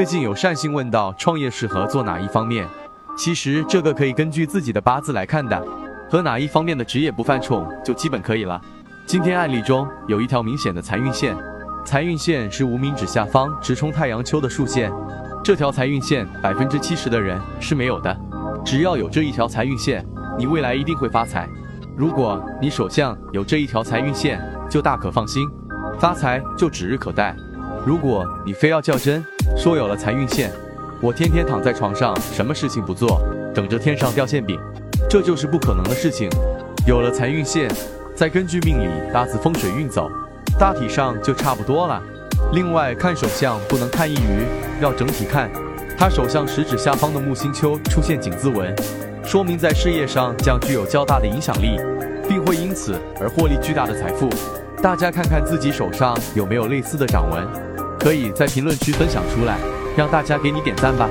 最近有善信问到创业适合做哪一方面，其实这个可以根据自己的八字来看的，和哪一方面的职业不犯冲就基本可以了。今天案例中有一条明显的财运线，财运线是无名指下方直冲太阳丘的竖线，这条财运线百分之七十的人是没有的，只要有这一条财运线，你未来一定会发财。如果你手相有这一条财运线，就大可放心，发财就指日可待。如果你非要较真，说有了财运线，我天天躺在床上，什么事情不做，等着天上掉馅饼，这就是不可能的事情。有了财运线，再根据命理八字风水运走，大体上就差不多了。另外看手相不能看一隅，要整体看。他手相食指下方的木星丘出现井字纹，说明在事业上将具有较大的影响力，并会因此而获利巨大的财富。大家看看自己手上有没有类似的掌纹。可以在评论区分享出来，让大家给你点赞吧。